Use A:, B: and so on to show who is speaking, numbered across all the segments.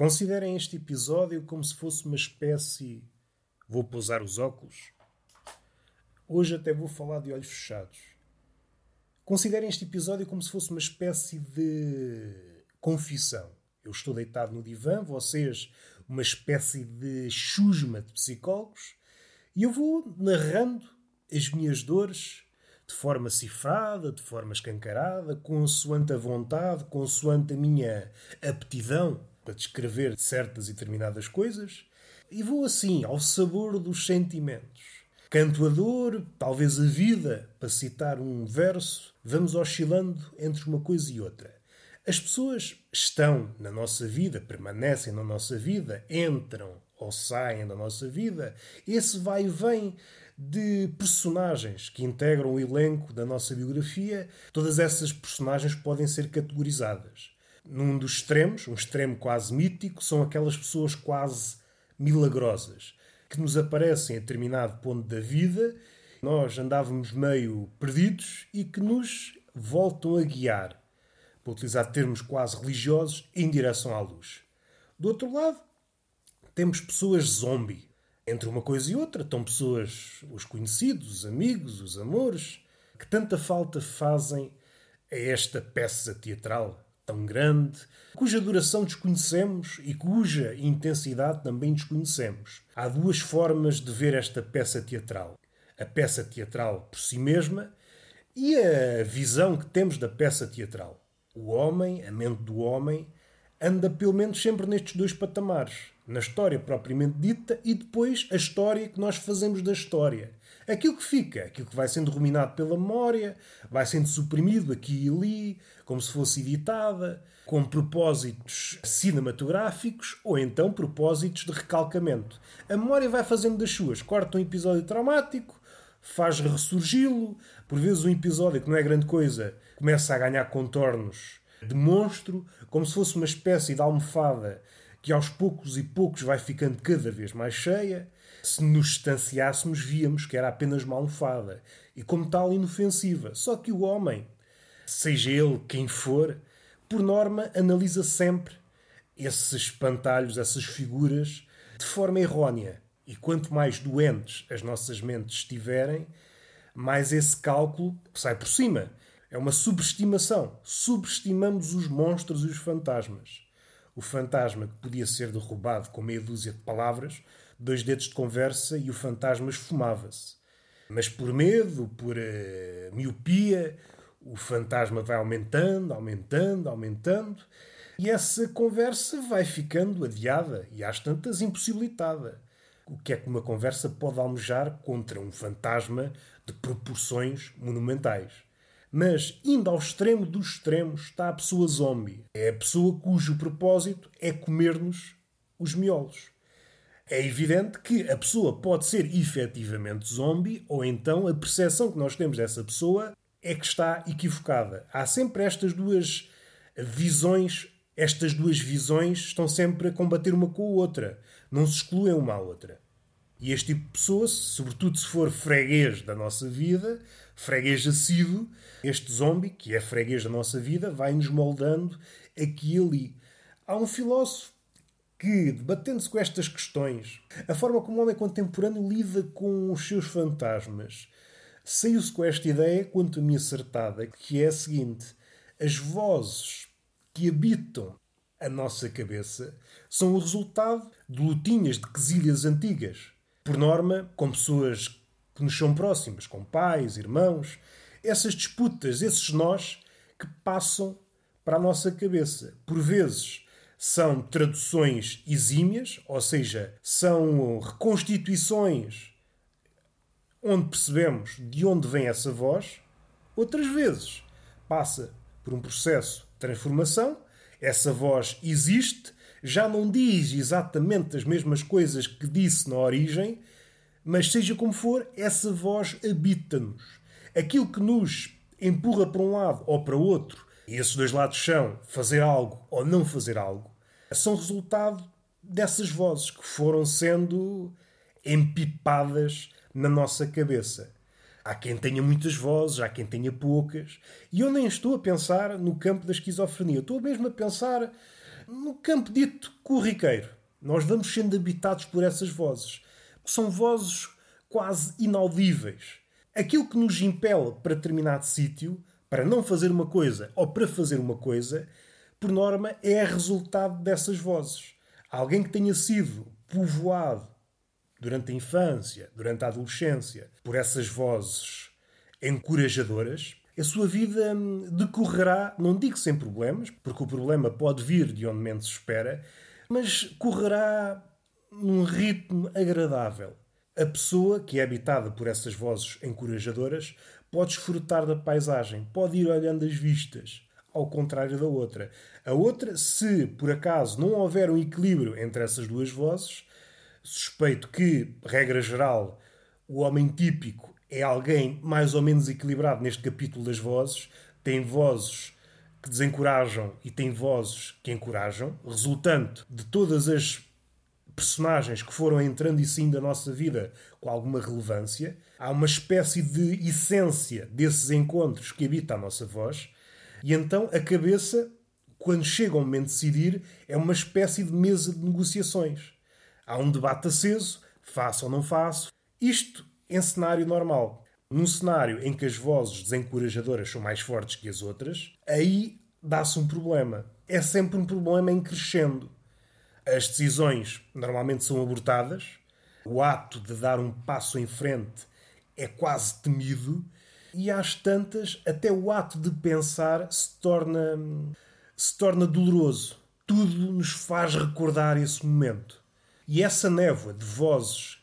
A: Considerem este episódio como se fosse uma espécie. Vou pousar os óculos. Hoje até vou falar de olhos fechados. Considerem este episódio como se fosse uma espécie de confissão. Eu estou deitado no divã, vocês uma espécie de chusma de psicólogos, e eu vou narrando as minhas dores de forma cifrada, de forma escancarada, consoante a vontade, consoante a minha aptidão para descrever certas e determinadas coisas, e vou assim, ao sabor dos sentimentos. Canto a dor, talvez a vida, para citar um verso, vamos oscilando entre uma coisa e outra. As pessoas estão na nossa vida, permanecem na nossa vida, entram ou saem da nossa vida. Esse vai e vem de personagens que integram o elenco da nossa biografia, todas essas personagens podem ser categorizadas. Num dos extremos, um extremo quase mítico, são aquelas pessoas quase milagrosas que nos aparecem a determinado ponto da vida, nós andávamos meio perdidos e que nos voltam a guiar, para utilizar termos quase religiosos, em direção à luz. Do outro lado, temos pessoas zombie entre uma coisa e outra estão pessoas, os conhecidos, os amigos, os amores, que tanta falta fazem a esta peça teatral tão grande, cuja duração desconhecemos e cuja intensidade também desconhecemos. Há duas formas de ver esta peça teatral: a peça teatral por si mesma e a visão que temos da peça teatral. O homem, a mente do homem, anda pelo menos sempre nestes dois patamares na história propriamente dita e depois a história que nós fazemos da história. Aquilo que fica, aquilo que vai sendo ruminado pela memória, vai sendo suprimido aqui e ali, como se fosse editada, com propósitos cinematográficos ou então propósitos de recalcamento. A memória vai fazendo das suas, corta um episódio traumático, faz ressurgi-lo, por vezes um episódio que não é grande coisa começa a ganhar contornos de monstro, como se fosse uma espécie de almofada que aos poucos e poucos vai ficando cada vez mais cheia. Se nos distanciássemos, víamos que era apenas uma almofada e, como tal, inofensiva. Só que o homem, seja ele quem for, por norma, analisa sempre esses espantalhos, essas figuras, de forma errónea. E quanto mais doentes as nossas mentes estiverem, mais esse cálculo sai por cima. É uma subestimação. Subestimamos os monstros e os fantasmas o fantasma que podia ser derrubado com meia dúzia de palavras, dois dedos de conversa e o fantasma esfumava-se. Mas por medo, por uh, miopia, o fantasma vai aumentando, aumentando, aumentando, e essa conversa vai ficando adiada e às tantas impossibilitada. O que é que uma conversa pode almejar contra um fantasma de proporções monumentais? Mas, indo ao extremo dos extremos, está a pessoa zombie. É a pessoa cujo propósito é comer-nos os miolos. É evidente que a pessoa pode ser efetivamente zombie, ou então a percepção que nós temos dessa pessoa é que está equivocada. Há sempre estas duas visões, estas duas visões estão sempre a combater uma com a outra. Não se excluem uma à outra. E este tipo de pessoa, sobretudo se for freguês da nossa vida, freguês assíduo, este zombie, que é freguês da nossa vida, vai-nos moldando aqui e ali. Há um filósofo que, debatendo-se com estas questões, a forma como o homem contemporâneo lida com os seus fantasmas, saiu-se com esta ideia, quanto a mim acertada, que é a seguinte: as vozes que habitam a nossa cabeça são o resultado de lutinhas de quesilhas antigas. Por norma, com pessoas que nos são próximas, com pais, irmãos, essas disputas, esses nós que passam para a nossa cabeça. Por vezes são traduções exímias, ou seja, são reconstituições onde percebemos de onde vem essa voz. Outras vezes passa por um processo de transformação, essa voz existe, já não diz exatamente as mesmas coisas que disse na origem, mas seja como for, essa voz habita-nos. Aquilo que nos empurra para um lado ou para outro, e esses dois lados são fazer algo ou não fazer algo, são resultado dessas vozes que foram sendo empipadas na nossa cabeça. Há quem tenha muitas vozes, há quem tenha poucas. E eu nem estou a pensar no campo da esquizofrenia. estou mesmo a pensar no campo dito corriqueiro. Nós vamos sendo habitados por essas vozes. São vozes quase inaudíveis. Aquilo que nos impele para determinado sítio, para não fazer uma coisa ou para fazer uma coisa, por norma é resultado dessas vozes. Alguém que tenha sido povoado durante a infância, durante a adolescência, por essas vozes encorajadoras, a sua vida hum, decorrerá, não digo sem problemas, porque o problema pode vir de onde menos espera, mas correrá num ritmo agradável. A pessoa que é habitada por essas vozes encorajadoras pode desfrutar da paisagem, pode ir olhando as vistas, ao contrário da outra. A outra, se por acaso não houver um equilíbrio entre essas duas vozes, suspeito que, regra geral, o homem típico é alguém mais ou menos equilibrado neste capítulo das vozes, tem vozes que desencorajam e tem vozes que encorajam, resultante de todas as personagens que foram entrando e saindo da nossa vida com alguma relevância. Há uma espécie de essência desses encontros que habita a nossa voz, e então a cabeça, quando chega o momento de decidir, é uma espécie de mesa de negociações. Há um debate aceso, faço ou não faço. Isto em cenário normal. Num cenário em que as vozes desencorajadoras são mais fortes que as outras, aí dá-se um problema. É sempre um problema em crescendo. As decisões normalmente são abortadas, o ato de dar um passo em frente é quase temido, e às tantas, até o ato de pensar se torna, se torna doloroso. Tudo nos faz recordar esse momento. E essa névoa de vozes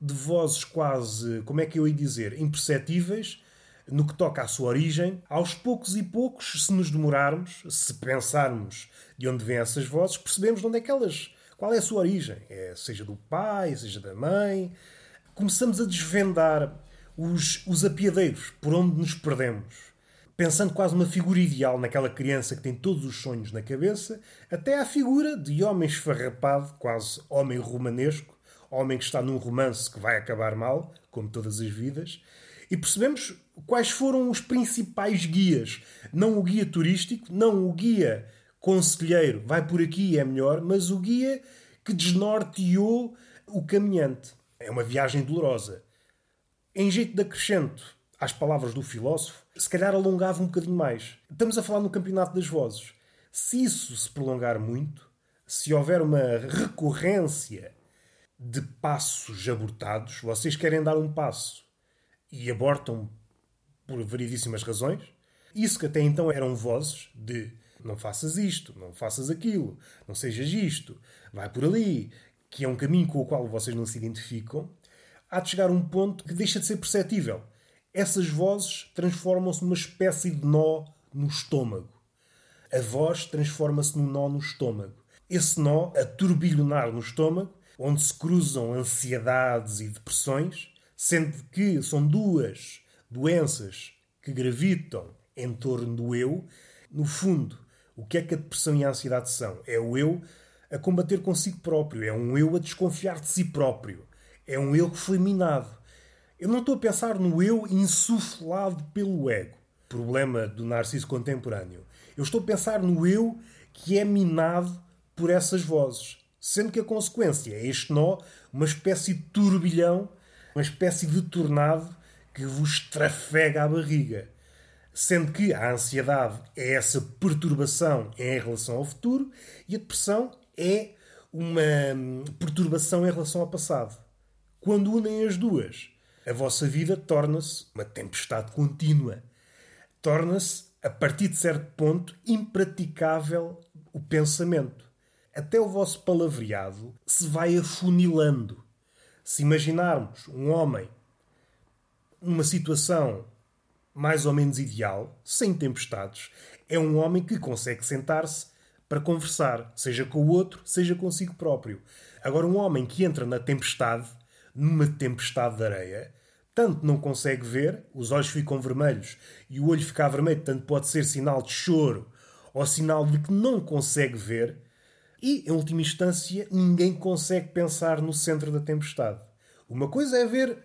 A: de vozes quase, como é que eu ia dizer, imperceptíveis no que toca à sua origem, aos poucos e poucos, se nos demorarmos, se pensarmos de onde vêm essas vozes, percebemos de onde é que elas, qual é a sua origem, é, seja do pai, seja da mãe. Começamos a desvendar os, os apiadeiros por onde nos perdemos, pensando quase uma figura ideal naquela criança que tem todos os sonhos na cabeça, até à figura de homem esfarrapado, quase homem romanesco, homem que está num romance que vai acabar mal, como todas as vidas, e percebemos quais foram os principais guias. Não o guia turístico, não o guia conselheiro, vai por aqui é melhor, mas o guia que desnorteou o caminhante. É uma viagem dolorosa. Em jeito de acrescento às palavras do filósofo, se calhar alongava um bocadinho mais. Estamos a falar no campeonato das vozes. Se isso se prolongar muito, se houver uma recorrência de passos abortados. Vocês querem dar um passo e abortam por variedíssimas razões. Isso que até então eram vozes de não faças isto, não faças aquilo, não sejas isto, vai por ali, que é um caminho com o qual vocês não se identificam, há de chegar um ponto que deixa de ser perceptível. Essas vozes transformam-se numa espécie de nó no estômago. A voz transforma-se num nó no estômago. Esse nó, a turbilhonar no estômago, onde se cruzam ansiedades e depressões, sendo que são duas doenças que gravitam em torno do eu. No fundo, o que é que a depressão e a ansiedade são? É o eu a combater consigo próprio, é um eu a desconfiar de si próprio, é um eu que foi minado. Eu não estou a pensar no eu insuflado pelo ego, problema do narciso contemporâneo. Eu estou a pensar no eu que é minado por essas vozes sendo que a consequência é este nó, uma espécie de turbilhão, uma espécie de tornado que vos trafega a barriga. Sendo que a ansiedade é essa perturbação em relação ao futuro e a depressão é uma hum, perturbação em relação ao passado. Quando unem as duas, a vossa vida torna-se uma tempestade contínua. Torna-se, a partir de certo ponto, impraticável o pensamento até o vosso palavreado se vai afunilando. Se imaginarmos um homem numa situação mais ou menos ideal, sem tempestades, é um homem que consegue sentar-se para conversar, seja com o outro, seja consigo próprio. Agora, um homem que entra na tempestade, numa tempestade de areia, tanto não consegue ver, os olhos ficam vermelhos e o olho ficar vermelho, tanto pode ser sinal de choro ou sinal de que não consegue ver, e, em última instância, ninguém consegue pensar no centro da tempestade. Uma coisa é ver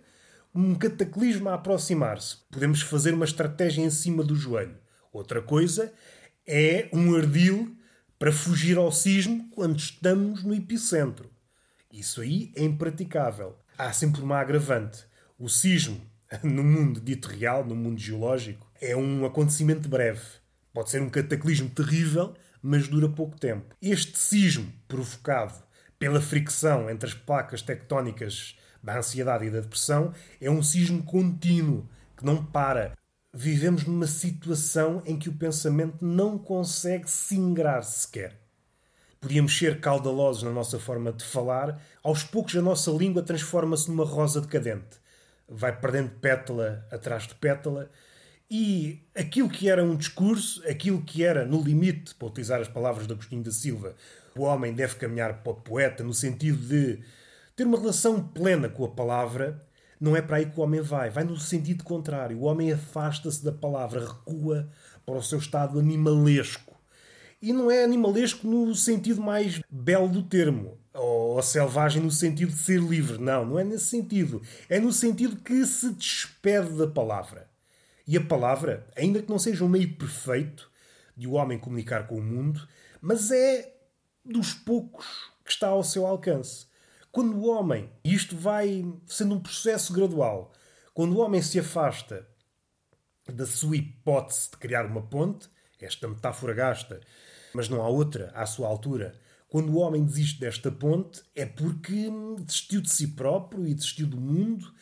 A: um cataclismo a aproximar-se. Podemos fazer uma estratégia em cima do joelho. Outra coisa é um ardil para fugir ao sismo quando estamos no epicentro. Isso aí é impraticável. Há sempre uma agravante. O sismo, no mundo dito real, no mundo geológico, é um acontecimento breve. Pode ser um cataclismo terrível, mas dura pouco tempo. Este sismo provocado pela fricção entre as placas tectónicas da ansiedade e da depressão é um sismo contínuo que não para. Vivemos numa situação em que o pensamento não consegue singrar sequer. Podíamos ser caudalosos na nossa forma de falar, aos poucos a nossa língua transforma-se numa rosa decadente. Vai perdendo pétala atrás de pétala, e aquilo que era um discurso, aquilo que era, no limite, para utilizar as palavras de Agostinho da Silva, o homem deve caminhar para o poeta no sentido de ter uma relação plena com a palavra, não é para aí que o homem vai. Vai no sentido contrário. O homem afasta-se da palavra, recua para o seu estado animalesco. E não é animalesco no sentido mais belo do termo, ou selvagem no sentido de ser livre. Não, não é nesse sentido. É no sentido que se despede da palavra. E a palavra, ainda que não seja um meio perfeito de o homem comunicar com o mundo, mas é dos poucos que está ao seu alcance. Quando o homem, e isto vai sendo um processo gradual, quando o homem se afasta da sua hipótese de criar uma ponte, esta metáfora gasta, mas não há outra à sua altura. Quando o homem desiste desta ponte, é porque desistiu de si próprio e desistiu do mundo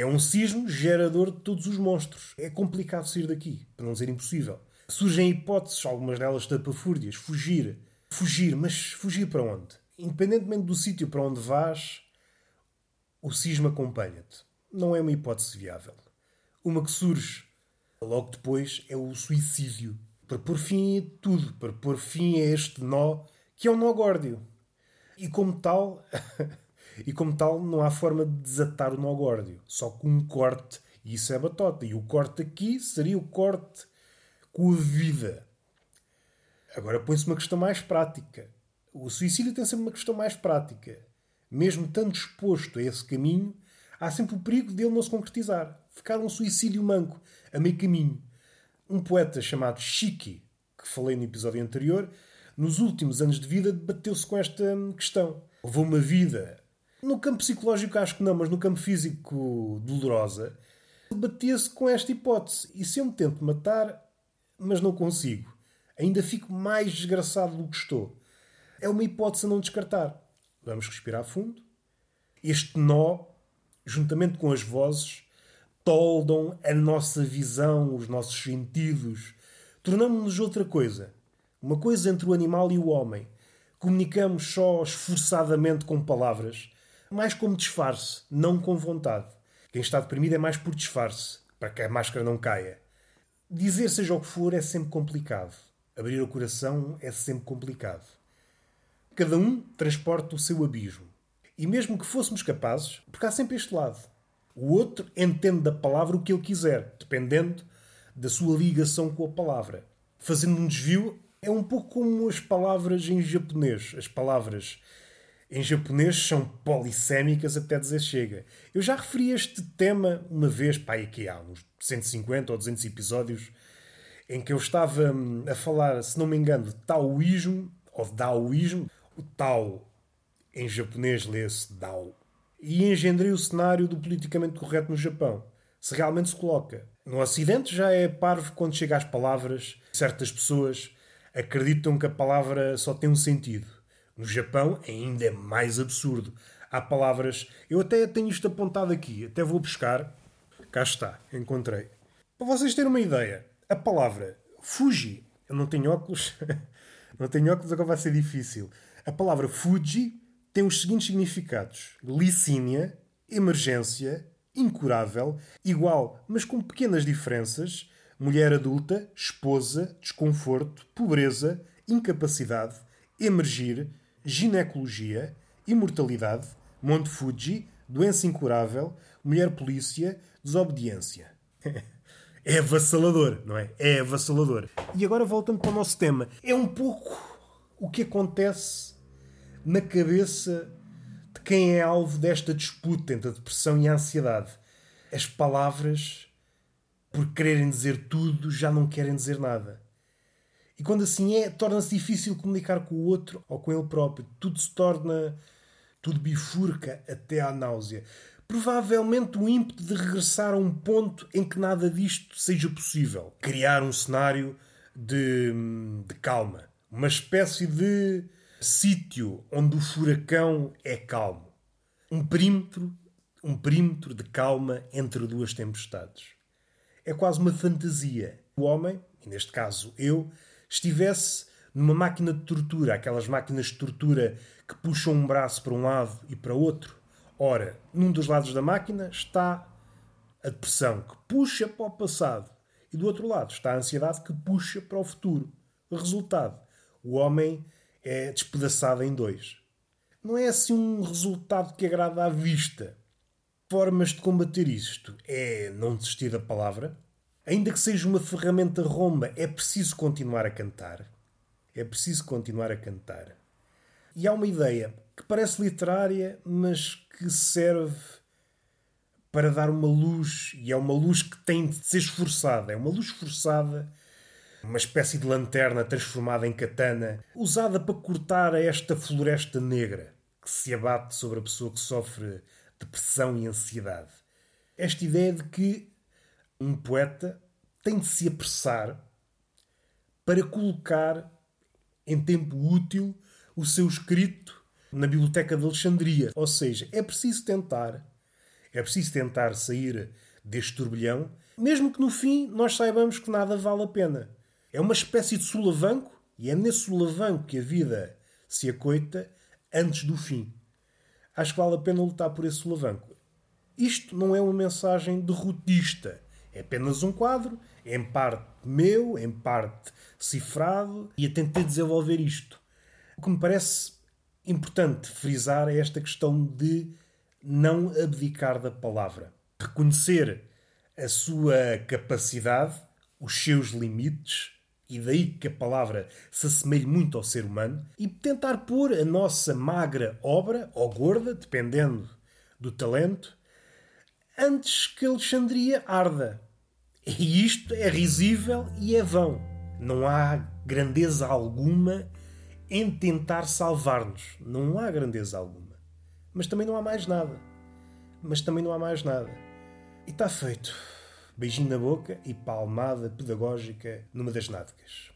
A: é um sismo gerador de todos os monstros. É complicado sair daqui, para não dizer impossível. Surgem hipóteses, algumas delas tapafúrdias. Fugir. Fugir, mas fugir para onde? Independentemente do sítio para onde vás, o sismo acompanha-te. Não é uma hipótese viável. Uma que surge logo depois é o suicídio. Para pôr fim a tudo, para pôr fim a este nó que é um nó górdio. E como tal, E como tal, não há forma de desatar o nó górdio, só com um corte. E isso é batota. E o corte aqui seria o corte com a vida. Agora põe-se uma questão mais prática. O suicídio tem sempre uma questão mais prática. Mesmo estando exposto a esse caminho, há sempre o perigo dele não se concretizar. Ficar um suicídio manco, a meio caminho. Um poeta chamado Chiqui, que falei no episódio anterior, nos últimos anos de vida debateu-se com esta questão. Levou uma vida no campo psicológico acho que não, mas no campo físico dolorosa, batia-se com esta hipótese. E se eu me tento matar, mas não consigo, ainda fico mais desgraçado do que estou. É uma hipótese a não descartar. Vamos respirar fundo. Este nó, juntamente com as vozes, toldam a nossa visão, os nossos sentidos. Tornamos-nos outra coisa. Uma coisa entre o animal e o homem. Comunicamos só esforçadamente com palavras mais como disfarce, não com vontade. Quem está deprimido é mais por disfarce, para que a máscara não caia. Dizer seja o que for é sempre complicado. Abrir o coração é sempre complicado. Cada um transporta o seu abismo. E mesmo que fôssemos capazes, porque há sempre este lado. O outro entende da palavra o que ele quiser, dependendo da sua ligação com a palavra. Fazendo um desvio, é um pouco como as palavras em japonês. As palavras em japonês são polissémicas até dizer chega. Eu já referi este tema uma vez, pá, aqui há uns 150 ou 200 episódios, em que eu estava hum, a falar, se não me engano, de taoísmo ou de daoísmo. O Tao em japonês lê-se Dao. E engendrei o cenário do politicamente correto no Japão. Se realmente se coloca. No Ocidente já é parvo quando chega às palavras. Certas pessoas acreditam que a palavra só tem um sentido. No Japão ainda é mais absurdo. Há palavras. Eu até tenho isto apontado aqui, até vou buscar. Cá está, encontrei. Para vocês terem uma ideia, a palavra Fuji. Eu não tenho óculos. não tenho óculos, agora vai ser difícil. A palavra Fuji tem os seguintes significados: licínia, emergência, incurável, igual, mas com pequenas diferenças, mulher adulta, esposa, desconforto, pobreza, incapacidade, emergir, ginecologia, imortalidade, Monte Fuji, doença incurável, mulher polícia, desobediência. é avassalador, não é? É avassalador. E agora voltando para o nosso tema, é um pouco o que acontece na cabeça de quem é alvo desta disputa entre a depressão e a ansiedade. As palavras, por quererem dizer tudo, já não querem dizer nada. E quando assim é, torna-se difícil comunicar com o outro ou com ele próprio. Tudo se torna. tudo bifurca até à náusea. Provavelmente o ímpeto de regressar a um ponto em que nada disto seja possível. Criar um cenário de, de calma. Uma espécie de sítio onde o furacão é calmo. Um perímetro, um perímetro de calma entre duas tempestades. É quase uma fantasia. O homem, e neste caso eu, estivesse numa máquina de tortura, aquelas máquinas de tortura que puxam um braço para um lado e para outro. Ora, num dos lados da máquina está a depressão que puxa para o passado e do outro lado está a ansiedade que puxa para o futuro. O resultado: o homem é despedaçado em dois. Não é assim um resultado que agrada à vista. Formas de combater isto é não desistir da palavra, Ainda que seja uma ferramenta romba, é preciso continuar a cantar. É preciso continuar a cantar. E há uma ideia que parece literária, mas que serve para dar uma luz, e é uma luz que tem de ser esforçada. É uma luz forçada, uma espécie de lanterna transformada em katana, usada para cortar esta floresta negra que se abate sobre a pessoa que sofre depressão e ansiedade. Esta ideia de que um poeta tem de se apressar para colocar em tempo útil o seu escrito na Biblioteca de Alexandria. Ou seja, é preciso tentar, é preciso tentar sair deste turbilhão, mesmo que no fim nós saibamos que nada vale a pena. É uma espécie de solavanco, e é nesse solavanco que a vida se acoita antes do fim. Acho que vale a pena lutar por esse solavanco. Isto não é uma mensagem derrotista é apenas um quadro, em parte meu, em parte cifrado, e eu tentei desenvolver isto. O que me parece importante frisar é esta questão de não abdicar da palavra. Reconhecer a sua capacidade, os seus limites, e daí que a palavra se assemelhe muito ao ser humano, e tentar pôr a nossa magra obra, ou gorda, dependendo do talento, antes que Alexandria arda. E isto é risível e é vão. Não há grandeza alguma em tentar salvar-nos. Não há grandeza alguma. Mas também não há mais nada. Mas também não há mais nada. E está feito. Beijinho na boca e palmada pedagógica numa das nádegas.